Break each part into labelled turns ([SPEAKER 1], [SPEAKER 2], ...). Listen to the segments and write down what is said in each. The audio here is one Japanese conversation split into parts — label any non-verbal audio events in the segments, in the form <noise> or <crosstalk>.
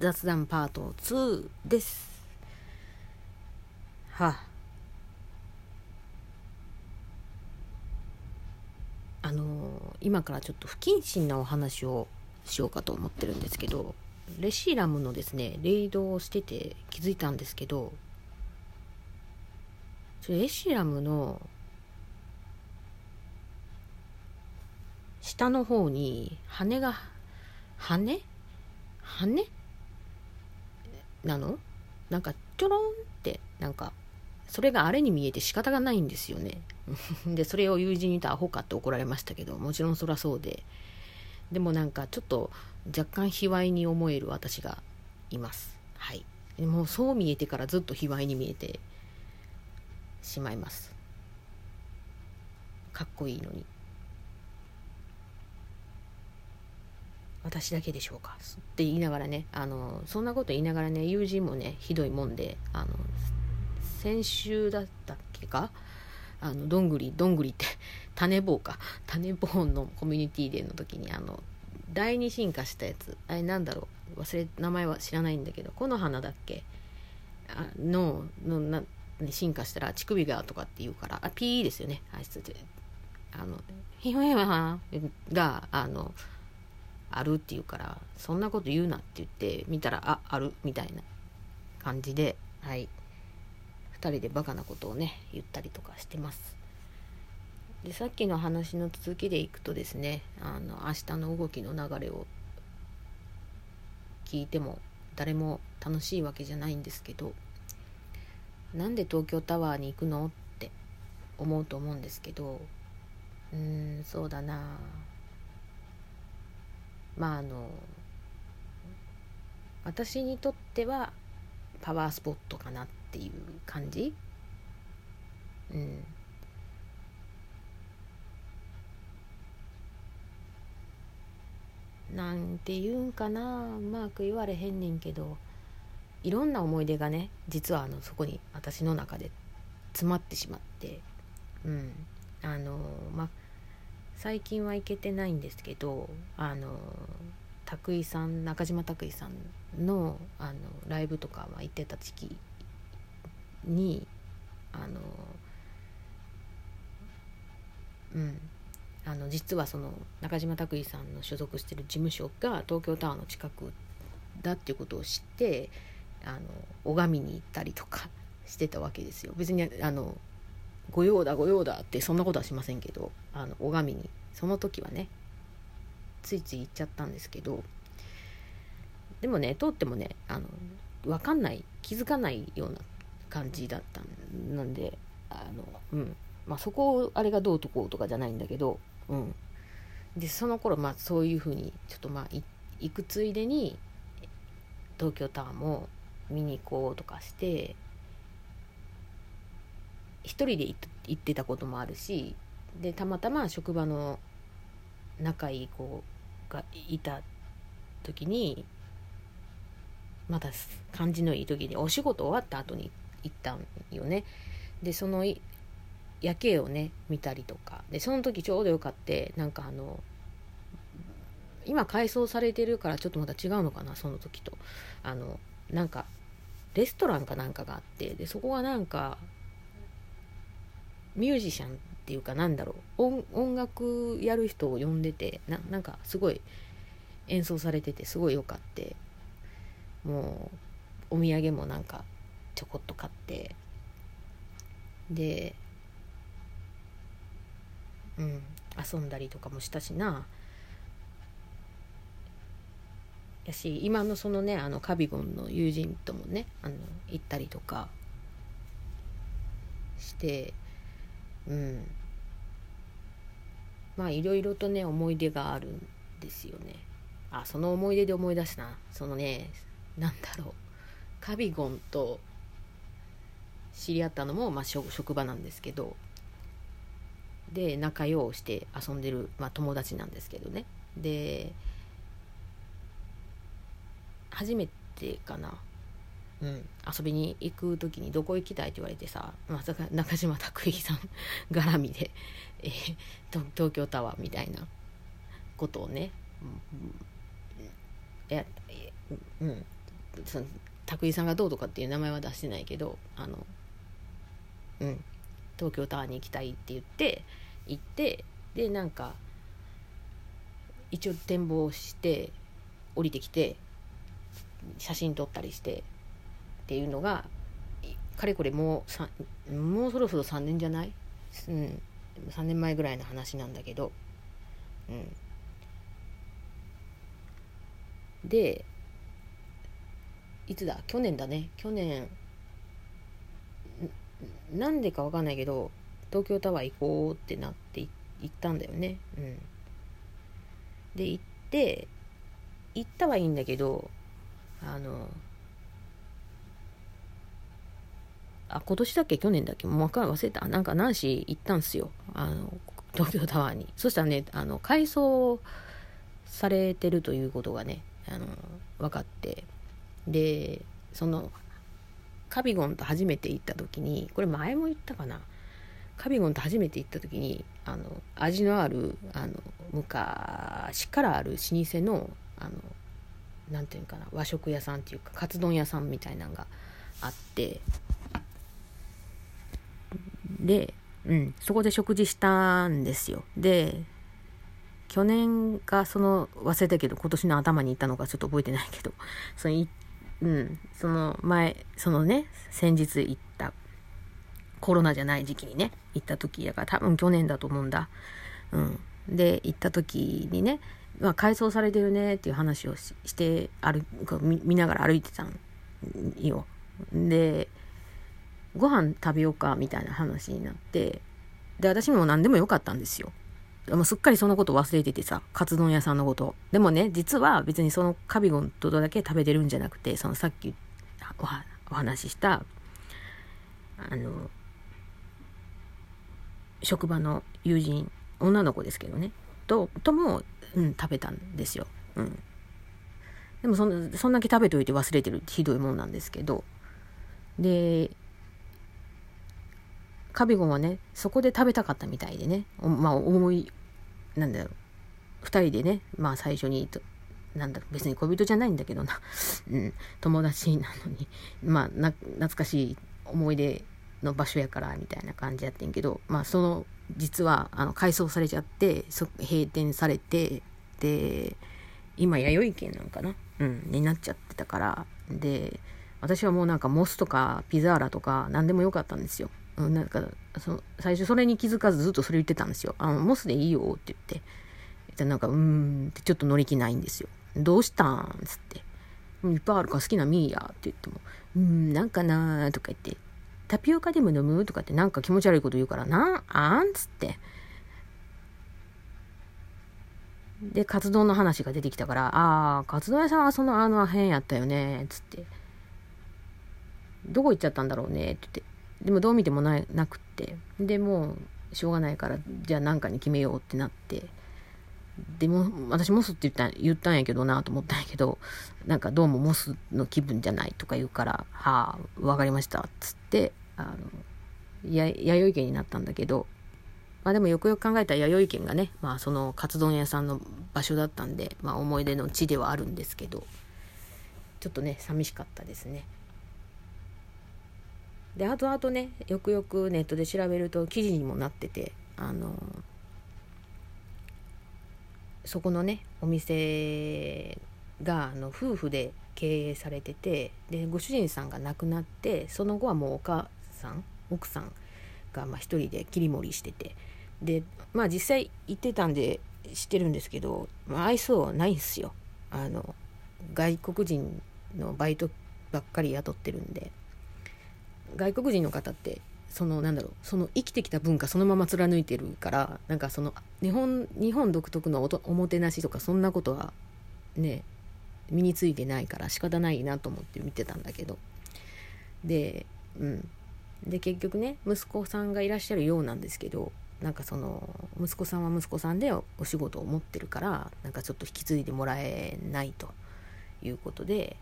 [SPEAKER 1] 雑談パート2です。は。ああの今からちょっと不謹慎なお話をしようかと思ってるんですけどレシーラムのですねレイドをしてて気づいたんですけどレシーラムの下の方に羽が羽？羽？なの？なんかちょろんってなんかそれがあれに見えて仕方がないんですよね。<laughs> でそれを友人に言うとアホかって怒られましたけどもちろんそりゃそうで。でもなんかちょっと若干卑猥に思える私がいます。はい。もうそう見えてからずっと卑猥に見えてしまいます。かっこいいのに。私だけでしょうか？って言いながらねあのそんなこと言いながらね友人もねひどいもんであの先週だったっけか？あのどんぐりどんぐりって種棒か。種棒のコミュニティデーの時にあの第二進化したやつ。あれなんだろう？忘れ名前は知らないんだけどこの花だっけ？あののな進化したら乳首がとかって言うからあピーですよね。あいつあのヒホヒホハがあのあるって言うからそんなこと言うなって言って見たらああるみたいな感じではい。2人でバカなことをね言ったりとかしてます。でさっきの話の続きでいくとですねあの明日の動きの流れを聞いても誰も楽しいわけじゃないんですけどなんで東京タワーに行くのって思うと思うんですけどうーんそうだなまああの私にとってはパワースポットかなっていう感じ。うん。なんて言うんかな。うまく言われへんねんけどいろんな思い出がね実はあのそこに私の中で詰まってしまって。うん。あのまあ最近は行けてないんですけどあの拓井さん中島拓井さんのあのライブとかは行ってた時期にあのうんあの実はその中島拓井さんの所属してる事務所が東京タワーの近くだっていうことを知ってあの拝みに行ったりとかしてたわけですよ。別にあの御用だ御用だってそんなことはしませんけどあの拝みに。その時はねついつい行っちゃったんですけどでもね通ってもねあの分かんない気づかないような感じだったんなんであのうん。まあそこをあれがどうとこうとかじゃないんだけどうん。でその頃まあそういうふうにちょっとまあ行くついでに東京タワーも見に行こうとかして一人で行ってたこともあるしでたまたま職場の仲いい子がいた時にまだ感じのいい時にお仕事終わった後に行ったんよね。でその夜景をね見たりとか。でその時ちょうどよかってなんかあの今改装されてるからちょっとまた違うのかなその時と。あのなんかレストランかなんかがあってでそこはなんかミュージシャンっていうかなんだろう音音楽やる人を呼んでてななんかすごい演奏されててすごいよかってもうお土産もなんかちょこっと買ってでうん遊んだりとかもしたしな。やし今のそのねあのカビゴンの友人ともねあの行ったりとかしてうん。まあいろいろとね思い出があるんですよね。あその思い出で思い出したそのねなんだろう。カビゴンと知り合ったのも、まあ、職場なんですけど。で仲良うして遊んでる、まあ、友達なんですけどね。で初めてかな。うん、遊びに行く時にどこ行きたいって言われてさまさか中島拓井さん絡みで、<laughs> え、東京タワーみたいなことをね、うん、やうん。その拓井さんがどうとかっていう名前は出してないけどあのうん。東京タワーに行きたいって言って行ってでなんか一応展望して降りてきて写真撮ったりしてっていうのがかれこれもうもうそろそろ3年じゃない？うん。3年前ぐらいの話なんだけど。うん。でいつだ？去年だね。去年なんでかわかんないけど東京タワー行こうってなって行ったんだよね。うん。で行って行ったはいいんだけどあのあ今年だっけ？去年だっけ？もう分から忘れた。なんか何し行ったんすよ。あの東京タワーに。そしたらねあの改装されてるということがねあの分かって。でそのカビゴンと初めて行った時にこれ前も言ったかな？カビゴンと初めて行った時にあの味のあるあの昔からある老舗のあのなんていうかな？和食屋さんっていうかカツ丼屋さんみたいなのがあって。で、うん、そこで食事したんですよ。で去年かその忘れたけど今年の頭に行ったのかちょっと覚えてないけど <laughs> そのうん、その前そのね先日行ったコロナじゃない時期にね行った時だから多分去年だと思うんだ。うん、で行った時にね、まあ、改装されてるねっていう話をして歩見見ながら歩いてたんよ。でご飯食べようかみたいな話になってで私も何でもよかったんですよ。もうすっかりそのこと忘れててさ、カツ丼屋さんのこと。でもね、実は別にそのカビゴンとだけ食べてるんじゃなくて、そのさっきお話しした、あの、職場の友人、女の子ですけどね、と、とも、うん、食べたんですよ。うん。でもそんそんだけ食べといて忘れてるってひどいもんなんですけど、で、カビゴンはね、そこで食べたかったみたいでね、まあ思いなんだろう。2人でねまあ最初になんだろう別に恋人じゃないんだけどな、<laughs> うん、友達なのに。まあ懐かしい思い出の場所やからみたいな感じやってんけど。まあその実はあの改装されちゃって閉店されてで今弥生県なんかな、うん、になっちゃってたから。で私はもうなんかモスとかピザーラとか何でもよかったんですよ。なんかその最初それに気づかずずっとそれ言ってたんですよ。あのモスでいいよって言って。でなんか、うーんってちょっと乗り気ないんですよ。どうしたんつって。いっぱいあるから好きなミーやって言っても、うーん、なんかなーとか言って、タピオカでも飲むとかってなんか気持ち悪いこと言うから、なあんつって。で、カツ丼の話が出てきたから、ああ、カツ丼屋さんはそのあの辺やったよね、つって。どこ行っちゃったんだろうね、って言って。でもどう見てもななくってでもうしょうがないからじゃあ何かに決めようってなってでも私モスって言った言ったんやけどなと思ったんやけどなんかどうもモスの気分じゃないとか言うから「はあ分かりました」っつってあのや弥生県になったんだけどまあでもよくよく考えたら弥生県がねまあそのカツ丼屋さんの場所だったんで、まあ、思い出の地ではあるんですけどちょっとね寂しかったですね。であとあとねよくよくネットで調べると記事にもなっててあのそこのねお店があの夫婦で経営されててでご主人さんが亡くなってその後はもうお母さん奥さんがまあ一人で切り盛りしててでまあ実際行ってたんで知ってるんですけど、まあ、愛想はないんすよ。あの外国人のバイトばっかり雇ってるんで。外国人の方ってそのなんだろうその生きてきた文化そのまま貫いてるからなんかその日本日本独特のおもてなしとかそんなことはね身についてないから仕方ないなと思って見てたんだけど。でうん。で結局ね息子さんがいらっしゃるようなんですけどなんかその息子さんは息子さんでお仕事を持ってるからなんかちょっと引き継いでもらえないということで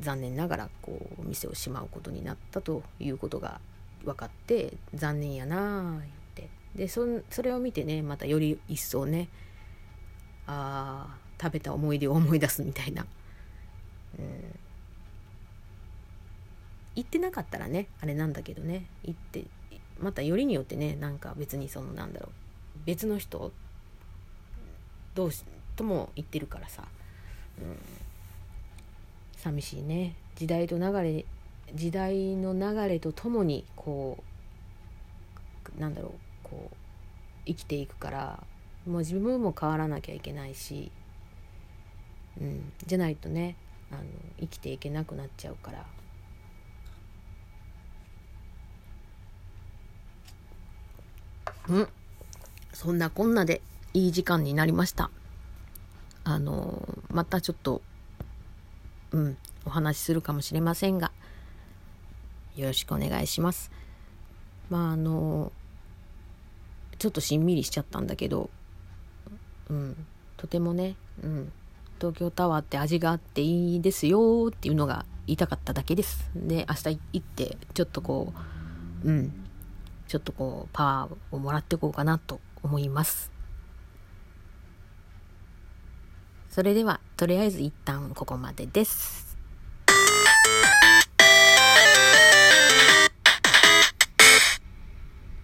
[SPEAKER 1] 残念ながらこう店をしまうことになったということが分かって残念やなあって。でそれを見てねまたより一層ねあ食べた思い出を思い出すみたいな、うん、行ってなかったらねあれなんだけどね行ってまたよりによってねなんか別にそのなんだろう別の人同士とも言ってるからさ、うん、寂しいね時代と流れ時代の流れとともにこうなんだろうこう生きていくからもう自分も変わらなきゃいけないし、うん、じゃないとねあの生きていけなくなっちゃうから。うんそんなこんなでいい時間になりました。あのまたちょっとうんお話しするかもしれませんがよろしくお願いします。まああのちょっとしんみりしちゃったんだけど、うん、とてもね、うん、東京タワーって味があっていいですよっていうのが言いたかっただけです。で、明日行って、ちょっとこう、うん、ちょっとこう、パワーをもらっていこうかなと思います。それでは、とりあえず一旦ここまでです。